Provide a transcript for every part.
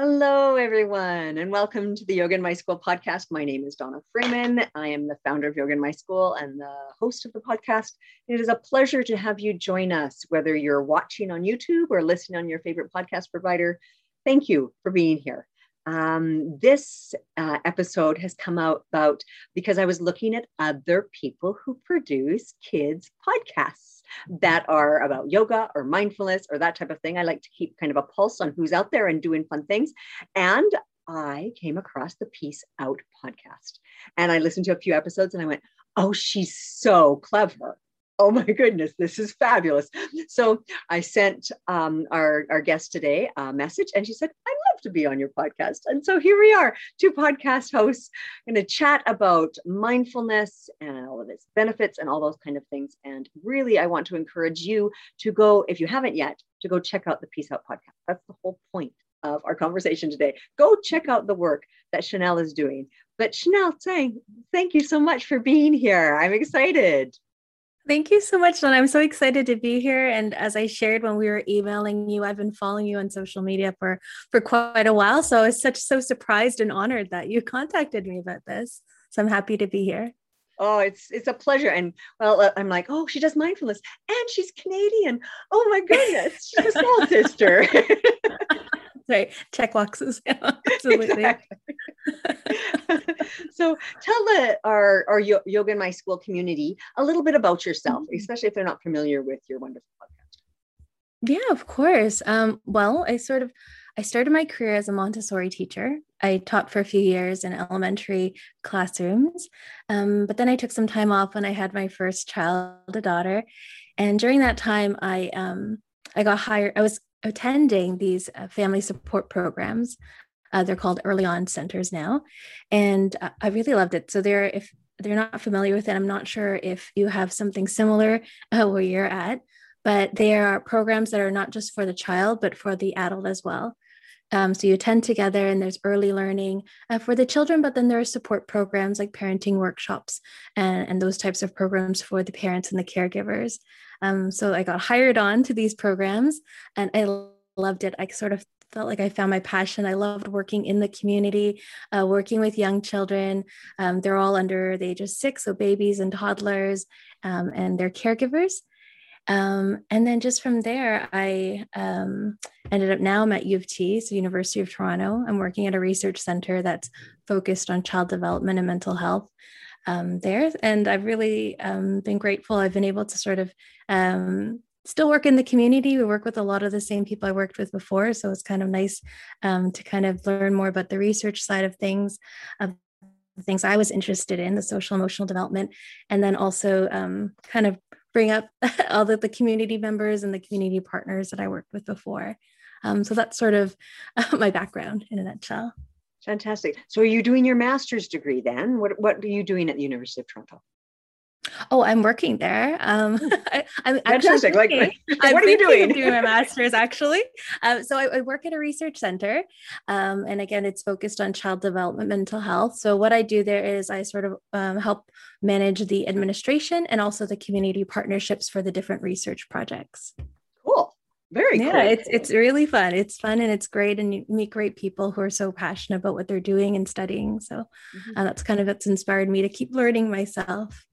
Hello, everyone, and welcome to the Yoga in My School podcast. My name is Donna Freeman. I am the founder of Yoga in My School and the host of the podcast. It is a pleasure to have you join us, whether you're watching on YouTube or listening on your favorite podcast provider. Thank you for being here. Um, this uh, episode has come out about because I was looking at other people who produce kids' podcasts that are about yoga or mindfulness or that type of thing. I like to keep kind of a pulse on who's out there and doing fun things. And I came across the Peace Out podcast and I listened to a few episodes and I went, oh, she's so clever oh my goodness, this is fabulous. So I sent um, our, our guest today a message and she said, I'd love to be on your podcast. And so here we are, two podcast hosts going to chat about mindfulness and all of its benefits and all those kind of things. And really, I want to encourage you to go, if you haven't yet, to go check out the Peace Out podcast. That's the whole point of our conversation today. Go check out the work that Chanel is doing. But Chanel, saying thank you so much for being here. I'm excited. Thank you so much, Don. I'm so excited to be here. And as I shared when we were emailing you, I've been following you on social media for for quite a while. So I was such so surprised and honored that you contacted me about this. So I'm happy to be here. Oh, it's it's a pleasure. And well, uh, I'm like, oh, she does mindfulness, and she's Canadian. Oh my goodness, she's a small sister. right check boxes absolutely so tell the our our yoga in my school community a little bit about yourself mm-hmm. especially if they're not familiar with your wonderful podcast yeah of course um, well i sort of i started my career as a montessori teacher i taught for a few years in elementary classrooms um, but then i took some time off when i had my first child a daughter and during that time i um, I got hired. I was attending these uh, family support programs. Uh, they're called EarlyON centers now, and uh, I really loved it. So they're if they're not familiar with it, I'm not sure if you have something similar uh, where you're at, but they are programs that are not just for the child but for the adult as well. Um, so you attend together, and there's early learning uh, for the children, but then there are support programs like parenting workshops and, and those types of programs for the parents and the caregivers. Um, so I got hired on to these programs and I loved it. I sort of felt like I found my passion. I loved working in the community, uh, working with young children. Um, they're all under the age of six, so babies and toddlers um, and their caregivers. Um, and then just from there, I um, ended up now I'm at U of T, so University of Toronto. I'm working at a research center that's focused on child development and mental health um, there. And I've really um, been grateful. I've been able to sort of um, still work in the community. We work with a lot of the same people I worked with before. So it's kind of nice um, to kind of learn more about the research side of things, of things I was interested in, the social emotional development, and then also um, kind of bring up all of the community members and the community partners that I worked with before. Um, so that's sort of my background in a nutshell. Fantastic. So are you doing your master's degree then? What what are you doing at the University of Toronto? Oh, I'm working there. Um, I, am fantastic. Like, what I'm are you doing? doing my master's actually. Um, so I, I, work at a research center, um, and again, it's focused on child development, mental health. So what I do there is I sort of um, help manage the administration and also the community partnerships for the different research projects. Cool. Very yeah, cool. it's it's really fun. It's fun and it's great, and you meet great people who are so passionate about what they're doing and studying. So mm-hmm. uh, that's kind of what's inspired me to keep learning myself.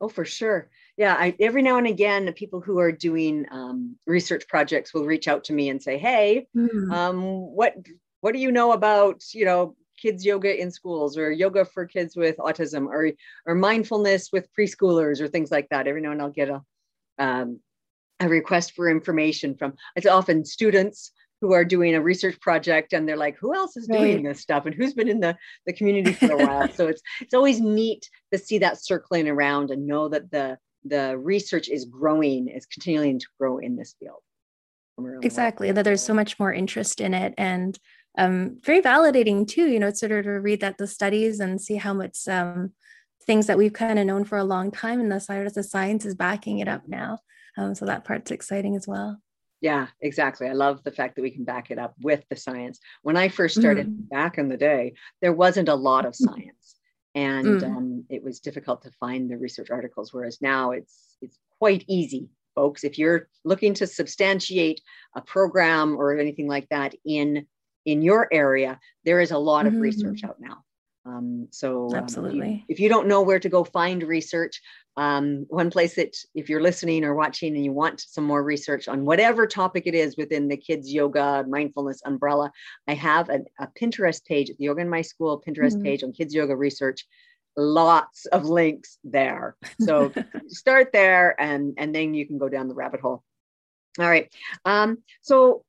Oh, for sure. Yeah, I, every now and again, the people who are doing um, research projects will reach out to me and say, "Hey, mm. um, what what do you know about you know kids yoga in schools or yoga for kids with autism or or mindfulness with preschoolers or things like that?" Every now and I'll get a um, a request for information from. It's often students who are doing a research project and they're like who else is doing right. this stuff and who's been in the, the community for a while? So it's it's always neat to see that circling around and know that the the research is growing is continuing to grow in this field. Exactly that there's so much more interest in it and um, very validating too you know it's sort of to read that the studies and see how much um, things that we've kind of known for a long time and the side of the science is backing it up now. Um, so that part's exciting as well yeah, exactly. I love the fact that we can back it up with the science. When I first started mm. back in the day, there wasn't a lot of mm. science, and mm. um, it was difficult to find the research articles. Whereas now it's it's quite easy, folks. If you're looking to substantiate a program or anything like that in in your area, there is a lot mm-hmm. of research mm-hmm. out now. Um, so absolutely, um, if, you, if, you, don't know where to go find research, um, one place that if you're listening or watching and you want some more research on whatever topic it is within the kids yoga mindfulness umbrella, I have a, a Pinterest page, the Yoga in My School Pinterest mm-hmm. page on kids yoga research. Lots of links there. So start there, and and then you can go down the rabbit hole. All right. Um, so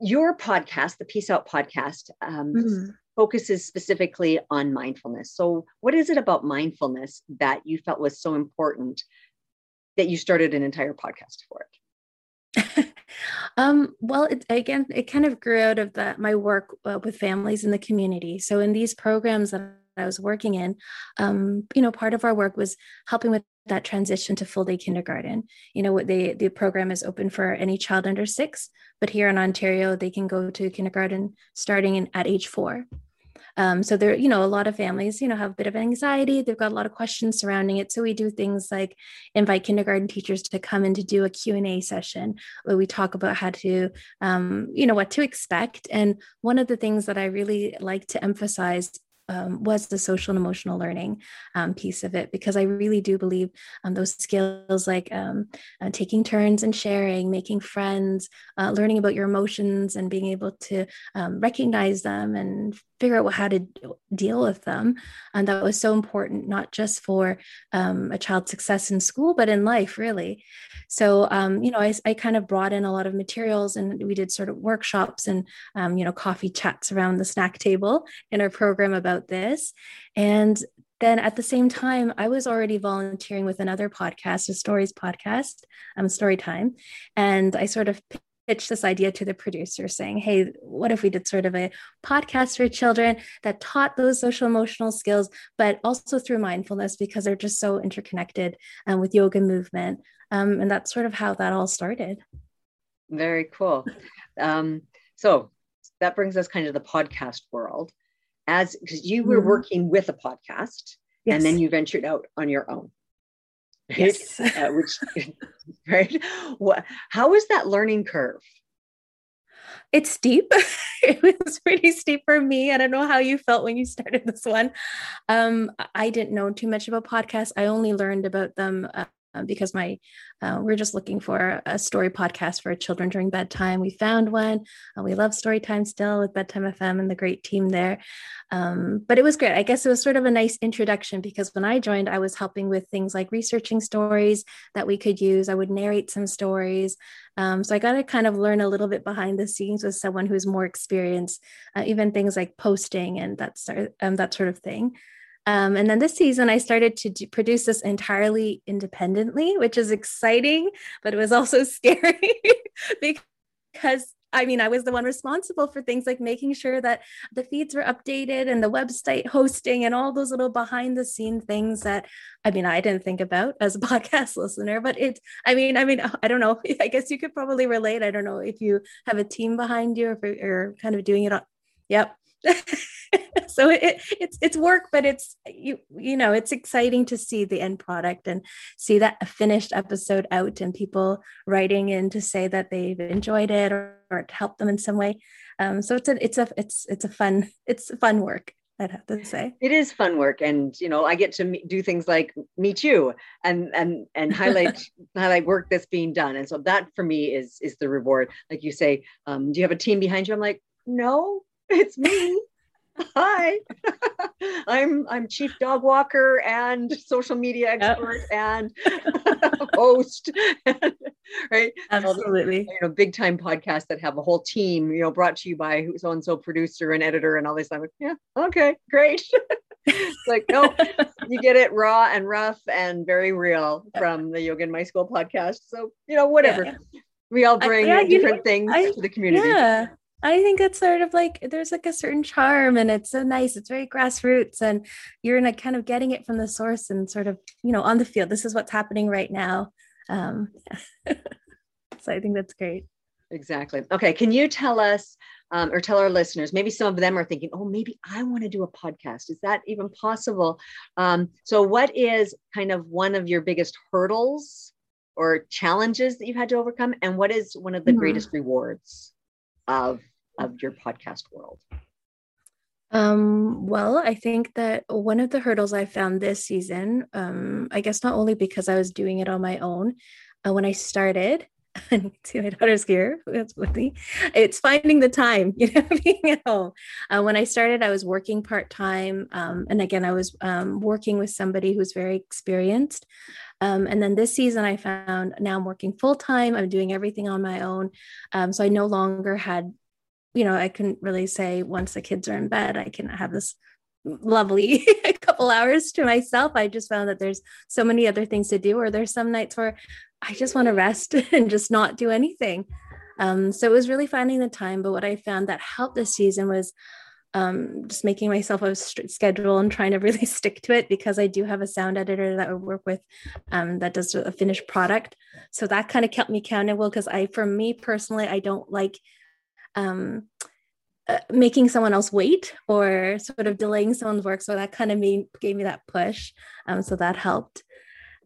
your podcast, the Peace Out podcast, um, mm-hmm focuses specifically on mindfulness. So, what is it about mindfulness that you felt was so important that you started an entire podcast for it? um, well, it, again, it kind of grew out of that my work uh, with families in the community. So, in these programs that I was working in, um, you know, part of our work was helping with that transition to full day kindergarten. You know, what they the program is open for any child under six, but here in Ontario, they can go to kindergarten starting in, at age four. Um, so there, you know, a lot of families, you know, have a bit of anxiety. They've got a lot of questions surrounding it. So we do things like invite kindergarten teachers to come in to do a Q&A session where we talk about how to, um, you know, what to expect. And one of the things that I really like to emphasize um, was the social and emotional learning um, piece of it because I really do believe um, those skills like um, uh, taking turns and sharing, making friends, uh, learning about your emotions and being able to um, recognize them and figure out how to deal with them. And that was so important, not just for um, a child's success in school, but in life, really. So, um, you know, I, I, kind of brought in a lot of materials and we did sort of workshops and, um, you know, coffee chats around the snack table in our program about this. And then at the same time, I was already volunteering with another podcast, a stories podcast, um, Story Time. And I sort of pitched this idea to the producer saying, hey, what if we did sort of a podcast for children that taught those social emotional skills, but also through mindfulness because they're just so interconnected um, with yoga movement. Um, and that's sort of how that all started. Very cool. Um, so that brings us kind of the podcast world as because you were mm-hmm. working with a podcast yes. and then you ventured out on your own right? Yes. uh, which right what how is that learning curve it's steep it was pretty steep for me i don't know how you felt when you started this one um, i didn't know too much about podcasts i only learned about them uh, because my uh, we're just looking for a story podcast for children during bedtime. We found one. Uh, we love story time still with Bedtime FM and the great team there. Um, but it was great. I guess it was sort of a nice introduction because when I joined, I was helping with things like researching stories that we could use. I would narrate some stories. Um, so I got to kind of learn a little bit behind the scenes with someone who's more experienced, uh, even things like posting and that sort, um, that sort of thing. Um, and then this season, I started to do, produce this entirely independently, which is exciting, but it was also scary because I mean, I was the one responsible for things like making sure that the feeds were updated and the website hosting and all those little behind the scene things that I mean, I didn't think about as a podcast listener, but it, I mean, I mean, I don't know. I guess you could probably relate. I don't know if you have a team behind you or if you're kind of doing it on. Yep. so it, it's it's work but it's you you know it's exciting to see the end product and see that finished episode out and people writing in to say that they've enjoyed it or, or it helped them in some way um, so it's a it's a it's it's a fun it's fun work I'd have to say it is fun work, and you know, I get to do things like meet you and and and highlight highlight work that's being done, and so that for me is is the reward. Like you say, um, do you have a team behind you? I'm like, no, it's me. Hi, I'm I'm chief dog walker and social media expert yep. and host, right? Absolutely. You know, big time podcasts that have a whole team. You know, brought to you by so and so producer and editor and all this. I'm like, yeah, okay, great. it's like, no, you get it raw and rough and very real from the Yoga in My School podcast. So you know, whatever. Yeah. We all bring I, yeah, different know, things I, to the community. Yeah. I think it's sort of like there's like a certain charm and it's so nice. It's very grassroots and you're like kind of getting it from the source and sort of, you know, on the field. This is what's happening right now. Um, yeah. so I think that's great. Exactly. Okay. Can you tell us um, or tell our listeners, maybe some of them are thinking, oh, maybe I want to do a podcast. Is that even possible? Um, so, what is kind of one of your biggest hurdles or challenges that you've had to overcome? And what is one of the mm-hmm. greatest rewards of of your podcast world? Um, well, I think that one of the hurdles I found this season, um, I guess not only because I was doing it on my own, uh, when I started, see my daughter's here, that's with me. It's finding the time, you know, being at home. Uh, when I started, I was working part time, um, and again, I was um, working with somebody who's very experienced. Um, and then this season, I found now I'm working full time. I'm doing everything on my own, um, so I no longer had you know, I couldn't really say once the kids are in bed, I can have this lovely couple hours to myself. I just found that there's so many other things to do, or there's some nights where I just want to rest and just not do anything. Um, so it was really finding the time. But what I found that helped this season was um, just making myself a strict schedule and trying to really stick to it because I do have a sound editor that I work with um, that does a finished product. So that kind of kept me accountable because I, for me personally, I don't like um, uh, making someone else wait or sort of delaying someone's work. So that kind of made, gave me that push. Um, so that helped.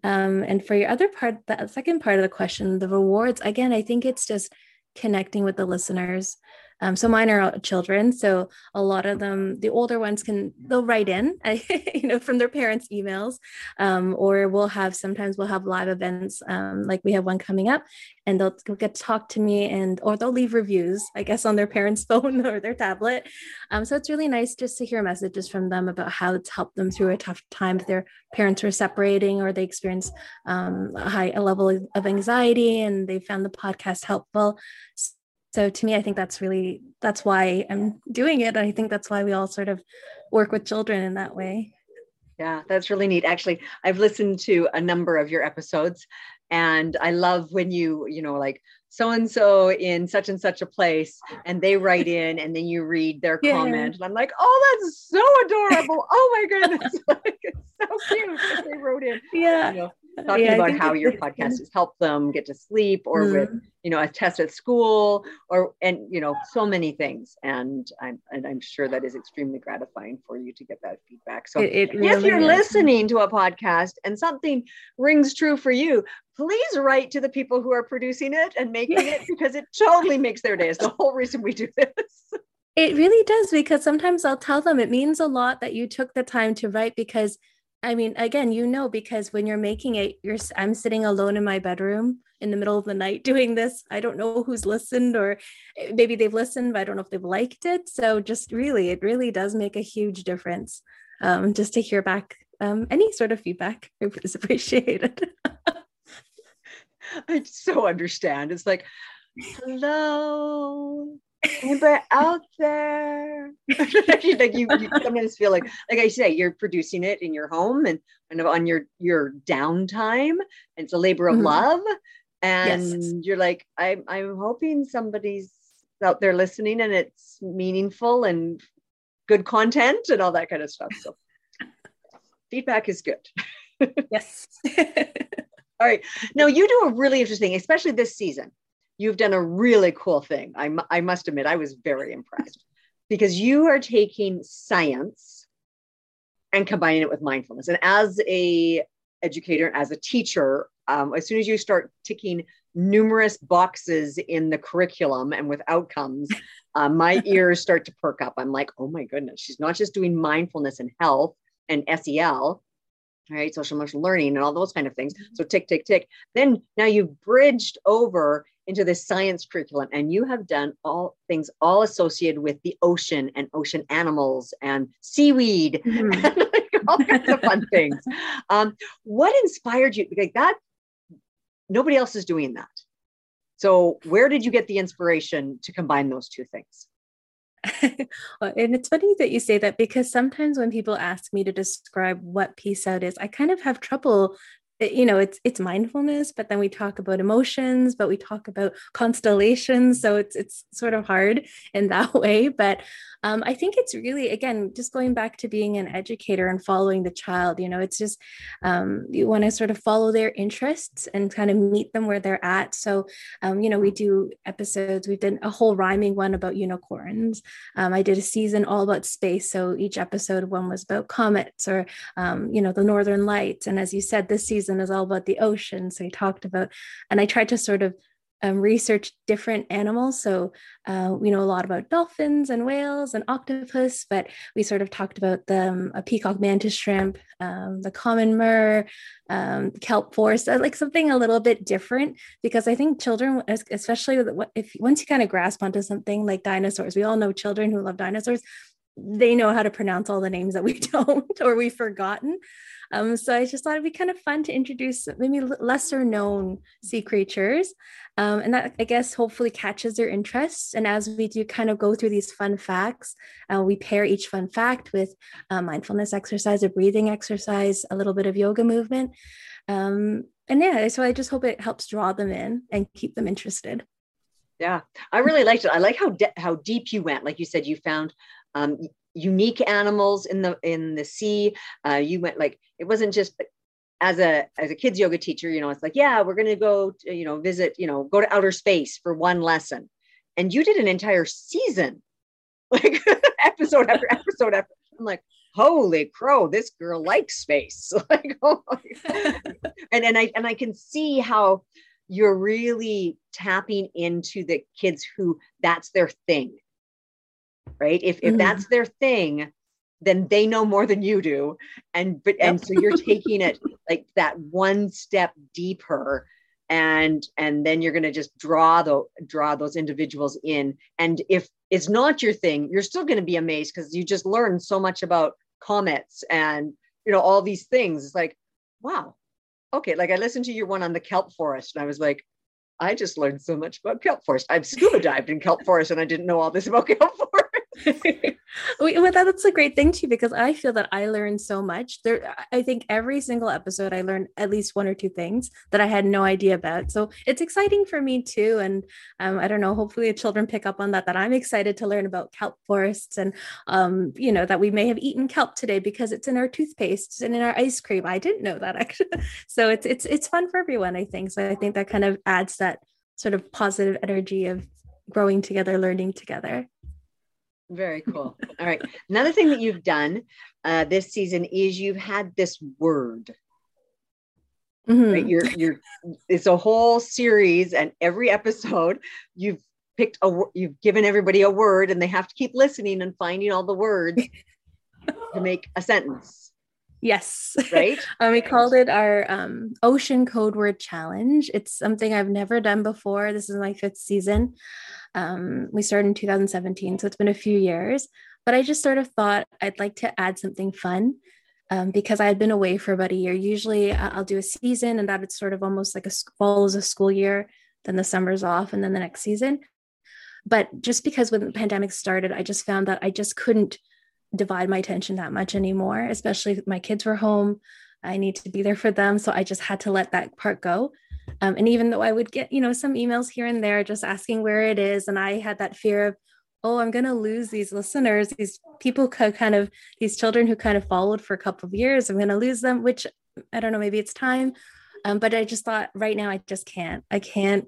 Um, and for your other part, the second part of the question, the rewards, again, I think it's just connecting with the listeners um, so mine are children. So a lot of them, the older ones can, they'll write in, you know, from their parents' emails, um, or we'll have, sometimes we'll have live events. Um, like we have one coming up and they'll, get to talk to me and, or they'll leave reviews, I guess, on their parents' phone or their tablet. Um, so it's really nice just to hear messages from them about how it's helped them through a tough time. If their parents were separating or they experienced um, a high a level of anxiety and they found the podcast helpful so to me i think that's really that's why i'm doing it. I think that's why we all sort of work with children in that way. Yeah that's really neat. Actually i've listened to a number of your episodes and i love when you you know like so and so in such and such a place and they write in and then you read their yeah. comment and i'm like oh that's so adorable. Oh my goodness. Like, it's so cute that they wrote in. Yeah. You know, talking yeah, about how your podcast has helped them get to sleep or mm. with you know a test at school or and you know so many things and i'm and i'm sure that is extremely gratifying for you to get that feedback so it, it really if you're is. listening to a podcast and something rings true for you please write to the people who are producing it and making it because it totally makes their day it's the whole reason we do this it really does because sometimes i'll tell them it means a lot that you took the time to write because I mean, again, you know, because when you're making it, you're I'm sitting alone in my bedroom in the middle of the night doing this. I don't know who's listened, or eh, maybe they've listened, but I don't know if they've liked it. So just really, it really does make a huge difference. Um, just to hear back um, any sort of feedback is appreciated. I so understand. It's like, hello, Anybody out there? like you, you sometimes feel like, like I say, you're producing it in your home and kind of on your your downtime, and it's a labor of mm-hmm. love. And yes. you're like, I'm I'm hoping somebody's out there listening and it's meaningful and good content and all that kind of stuff. So feedback is good. yes. all right. Now you do a really interesting, especially this season you've done a really cool thing. I, I must admit, I was very impressed because you are taking science and combining it with mindfulness. And as a educator, as a teacher, um, as soon as you start ticking numerous boxes in the curriculum and with outcomes, uh, my ears start to perk up. I'm like, oh my goodness, she's not just doing mindfulness and health and SEL, right? Social emotional learning and all those kind of things. Mm-hmm. So tick, tick, tick. Then now you've bridged over into this science curriculum and you have done all things all associated with the ocean and ocean animals and seaweed mm-hmm. all kinds of fun things um, what inspired you like that nobody else is doing that so where did you get the inspiration to combine those two things and it's funny that you say that because sometimes when people ask me to describe what peace out is, I kind of have trouble you know it's it's mindfulness but then we talk about emotions but we talk about constellations so it's it's sort of hard in that way but um, i think it's really again just going back to being an educator and following the child you know it's just um, you want to sort of follow their interests and kind of meet them where they're at. So um, you know we do episodes we've done a whole rhyming one about unicorns. Um, i did a season all about space so each episode one was about comets or um, you know the northern lights and as you said this season is all about the ocean so he talked about and i tried to sort of um, research different animals. So uh, we know a lot about dolphins and whales and octopus, but we sort of talked about the um, a peacock mantis shrimp, um, the common murre, um, kelp forest, uh, like something a little bit different. Because I think children, especially if once you kind of grasp onto something like dinosaurs, we all know children who love dinosaurs. They know how to pronounce all the names that we don't or we've forgotten. Um, so I just thought it'd be kind of fun to introduce maybe lesser known sea creatures. Um, and that, I guess, hopefully catches their interest. And as we do kind of go through these fun facts, uh, we pair each fun fact with a mindfulness exercise, a breathing exercise, a little bit of yoga movement. Um, and yeah, so I just hope it helps draw them in and keep them interested. Yeah, I really liked it. I like how de- how deep you went. Like you said, you found um, unique animals in the in the sea. Uh, you went like it wasn't just as a as a kids yoga teacher. You know, it's like yeah, we're to go to, you know visit you know go to outer space for one lesson, and you did an entire season, like episode after episode after. I'm like, holy crow, this girl likes space. like, oh and and I and I can see how you're really tapping into the kids who that's their thing right? If if mm-hmm. that's their thing then they know more than you do. And but yep. and so you're taking it like that one step deeper and and then you're going to just draw the draw those individuals in. And if it's not your thing you're still going to be amazed because you just learned so much about comets and you know all these things. It's like wow. Okay like i listened to your one on the kelp forest and i was like i just learned so much about kelp forest. I've scuba dived in kelp forest and i didn't know all this about kelp forest well, that's a great thing too, because I feel that I learned so much. There, I think every single episode I learned at least one or two things that I had no idea about. So it's exciting for me too. And um, I don't know, hopefully the children pick up on that, that I'm excited to learn about kelp forests and, um, you know, that we may have eaten kelp today because it's in our toothpaste and in our ice cream. I didn't know that actually. so it's, it's, it's fun for everyone, I think. So I think that kind of adds that sort of positive energy of growing together, learning together. Very cool. All right. Another thing that you've done uh, this season is you've had this word. Mm-hmm. Right? You're you're it's a whole series, and every episode you've picked a you've given everybody a word, and they have to keep listening and finding all the words to make a sentence. Yes. Right. um, we called it our um, Ocean Code Word Challenge. It's something I've never done before. This is my fifth season. Um, we started in 2017, so it's been a few years. But I just sort of thought I'd like to add something fun um, because I had been away for about a year. Usually uh, I'll do a season and that it's sort of almost like a follows a school year, then the summer's off, and then the next season. But just because when the pandemic started, I just found that I just couldn't divide my attention that much anymore, especially if my kids were home. I need to be there for them. So I just had to let that part go. Um, and even though I would get, you know, some emails here and there just asking where it is, and I had that fear of, oh, I'm going to lose these listeners, these people kind of, these children who kind of followed for a couple of years, I'm going to lose them, which I don't know, maybe it's time. Um, but I just thought right now I just can't, I can't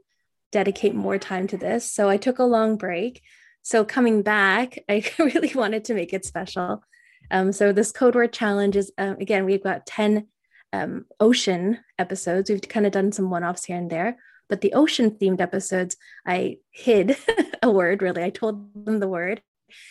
dedicate more time to this. So I took a long break. So coming back, I really wanted to make it special. Um, so this code word challenge is, um, again, we've got 10 um, ocean episodes. We've kind of done some one offs here and there, But the ocean themed episodes, I hid a word, really. I told them the word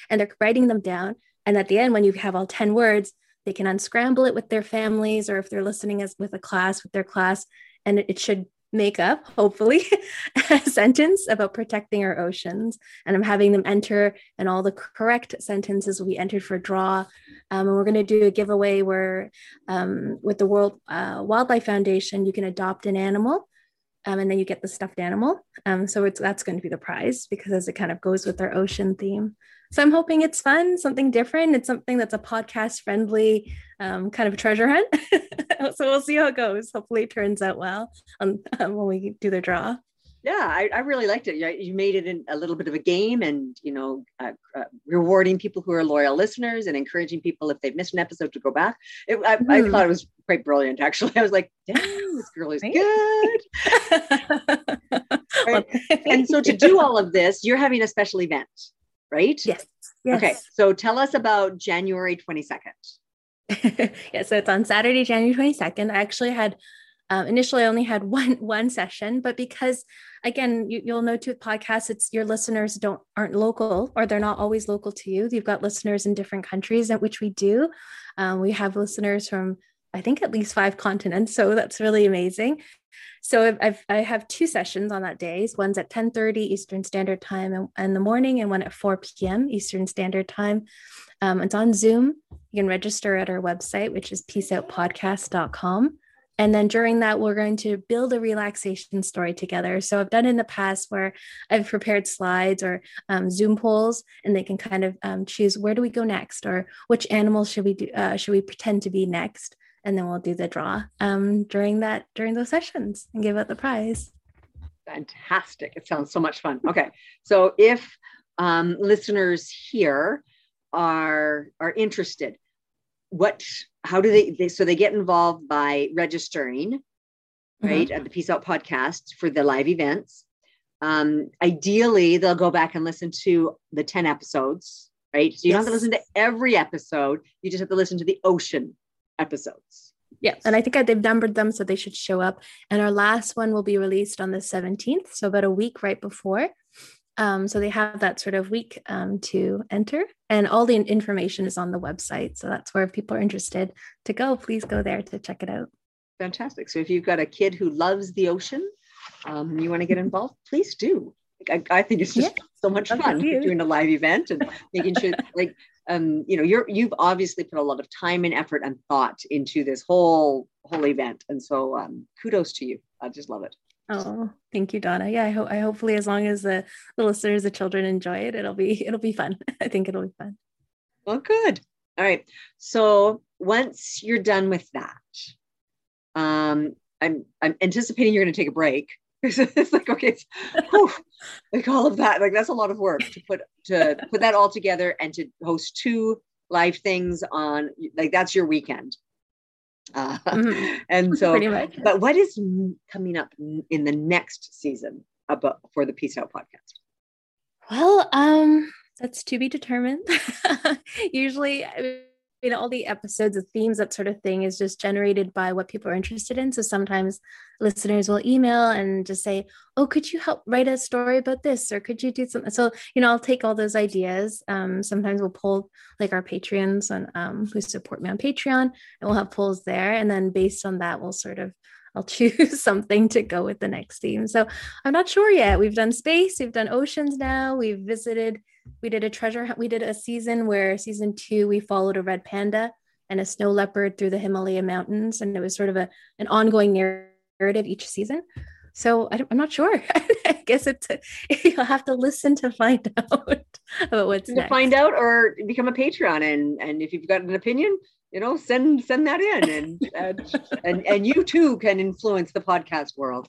and they're writing them down. And at the end, when you have all 10 words, they can unscramble it with their families or if they're listening as with a class with their class and it should make up hopefully a sentence about protecting our oceans and i'm having them enter and all the correct sentences will be entered for draw. Um, and we're going to do a giveaway where um, with the world uh, wildlife foundation you can adopt an animal um, and then you get the stuffed animal. Um, so it's that's going to be the prize because it kind of goes with our ocean theme. So I'm hoping it's fun, something different. It's something that's a podcast friendly um, kind of treasure hunt. so we'll see how it goes. Hopefully, it turns out well um, when we do the draw yeah I, I, really liked it. You made it in a little bit of a game and you know uh, uh, rewarding people who are loyal listeners and encouraging people if they've missed an episode to go back. It, I, mm. I, hmm. thought it was quite brilliant actually. I was like damn this girl is good. Right? and so to do all of this you're having a special event right? Yes, yes. okay so tell us about january 22nd yeah so it's on saturday january 22nd i actually had um, initially, I only had one one session, but because again, you, will know too podcasts, it's your listeners don't aren't local or they're not always local to you. You've got listeners in different countries, at which we do. Um, we have listeners from I think at least five continents, so that's really amazing. So I've, I have two sessions on that day. One's at 10:30 Eastern Standard Time in, in, the morning, and one at 4 p.m. Eastern Standard Time. Um, it's on Zoom. You can register at our website, which is peaceoutpodcast.com. And then during that, we're going to build a relaxation story together. So I've done in the past where I've prepared slides or um, Zoom polls, and they can kind of um, choose where do we go next, or which animal should we do, uh, should we pretend to be next, and then we'll do the draw um, during that during those sessions and give out the prize. Fantastic! It sounds so much fun. Okay, so if um, listeners here are are interested, what how do they, they so they get involved by registering mm-hmm. right at the peace out podcast for the live events. Um, ideally they'll go back and listen to the 10 episodes right? So you yes. don't have to listen to every episode. You just have to listen to the ocean episodes. Yeah and i think they've numbered them so they should show up. And our last one will be released on the 17th so about a week right before um, so they have that sort of week um, to enter, and all the information is on the website. So that's where if people are interested to go, please go there to check it out. Fantastic. So if you've got a kid who loves the ocean, um, you want to get involved, please do. I, I think it's just yeah, so much fun doing a live event and making sure, like, um, you know, you're you've obviously put a lot of time and effort and thought into this whole whole event, and so um, kudos to you. I just love it. Oh, thank you, Donna. Yeah, I hope I hopefully as long as the, the listeners, the children enjoy it, it'll be it'll be fun. I think it'll be fun. Well, good. All right. So once you're done with that, um, I'm I'm anticipating you're going to take a break. it's like okay, whew, like all of that, like that's a lot of work to put to put that all together and to host two live things on like that's your weekend. Uh, mm-hmm. And so, but what is coming up in the next season about for the Peace Out podcast? Well, um, that's to be determined. Usually, you know all the episodes the themes that sort of thing is just generated by what people are interested in so sometimes listeners will email and just say oh could you help write a story about this or could you do something so you know i'll take all those ideas um, sometimes we'll pull like our patreons on um, who support me on patreon and we'll have polls there and then based on that we'll sort of I'll choose something to go with the next theme. So I'm not sure yet. We've done space, we've done oceans now, we've visited we did a treasure hunt. We did a season where season two, we followed a red panda and a snow leopard through the Himalaya mountains. And it was sort of a, an ongoing narrative each season. So I am not sure. I guess it's you'll have to listen to find out about what's to next. find out or become a Patreon. And and if you've got an opinion, you know, send send that in, and and and, and you too can influence the podcast world.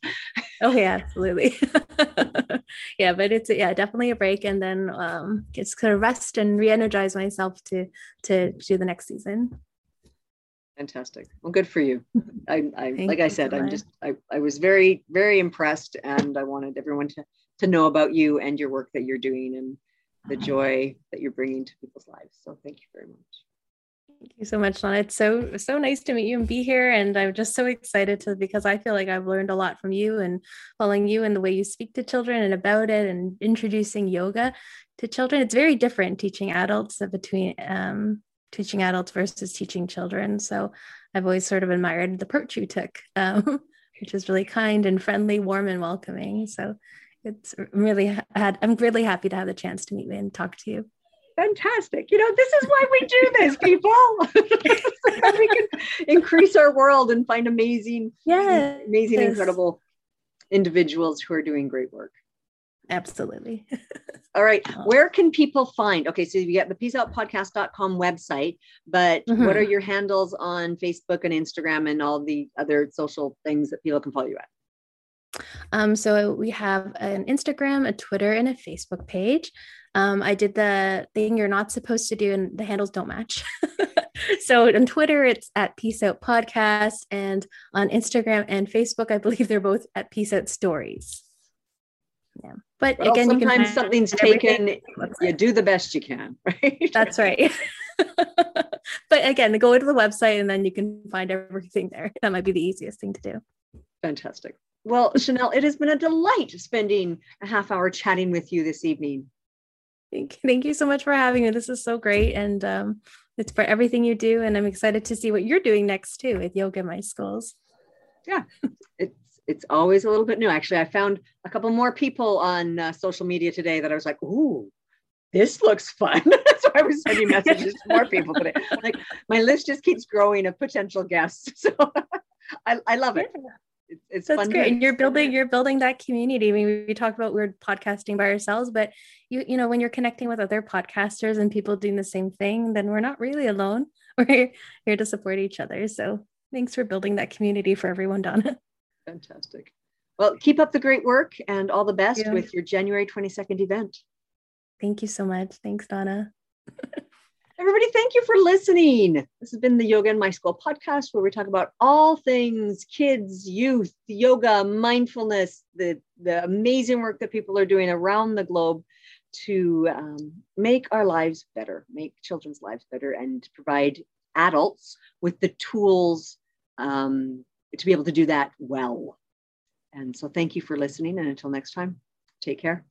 Oh yeah, absolutely. yeah, but it's yeah, definitely a break, and then um, just kind of rest and re-energize myself to to do the next season. Fantastic. Well, good for you. I, I like I said, so I'm just I, I was very very impressed, and I wanted everyone to to know about you and your work that you're doing and the joy that you're bringing to people's lives. So thank you very much. Thank you so much, Lana. It's so so nice to meet you and be here. And I'm just so excited to because I feel like I've learned a lot from you and following you and the way you speak to children and about it and introducing yoga to children. It's very different teaching adults between um, teaching adults versus teaching children. So I've always sort of admired the approach you took, um, which is really kind and friendly, warm and welcoming. So it's really had I'm really happy to have the chance to meet you and talk to you fantastic. You know, this is why we do this, people. so we can increase our world and find amazing, yeah, amazing, yes. incredible individuals who are doing great work. Absolutely. All right. Where can people find? Okay, so you get the peaceoutpodcast.com website, but mm-hmm. what are your handles on Facebook and Instagram and all the other social things that people can follow you at? Um, so we have an Instagram, a Twitter, and a Facebook page. Um, I did the thing you're not supposed to do, and the handles don't match. so on Twitter, it's at Peace Out Podcast, and on Instagram and Facebook, I believe they're both at Peace Out Stories. Yeah, but well, again, sometimes something's taken. You do the best you can, right? That's right. but again, go to the website, and then you can find everything there. That might be the easiest thing to do. Fantastic. Well, Chanel, it has been a delight spending a half hour chatting with you this evening. Thank, thank you so much for having me. This is so great. And um, it's for everything you do. And I'm excited to see what you're doing next too with Yoga My Schools. Yeah, it's, it's always a little bit new. Actually, I found a couple more people on uh, social media today that I was like, ooh, this looks fun. so I was sending messages to more people today. Like my list just keeps growing of potential guests. So I, I love it. Yeah it's, it's that's great. and you're building you're building that community. I mean we talk about we're podcasting by ourselves but you you know when you're connecting with other podcasters and people doing the same thing then we're not really alone. We're here to support each other. So thanks for building that community for everyone donna. Fantastic. Well keep up the great work and all the best with your january 22nd event. Thank you so much. Thanks donna Everybody, thank you for listening. This has been the Yoga in My School podcast where we talk about all things kids, youth, yoga, mindfulness, the, the amazing work that people are doing around the globe to um, make our lives better, make children's lives better, and provide adults with the tools um, to be able to do that well. And so, thank you for listening. And until next time, take care.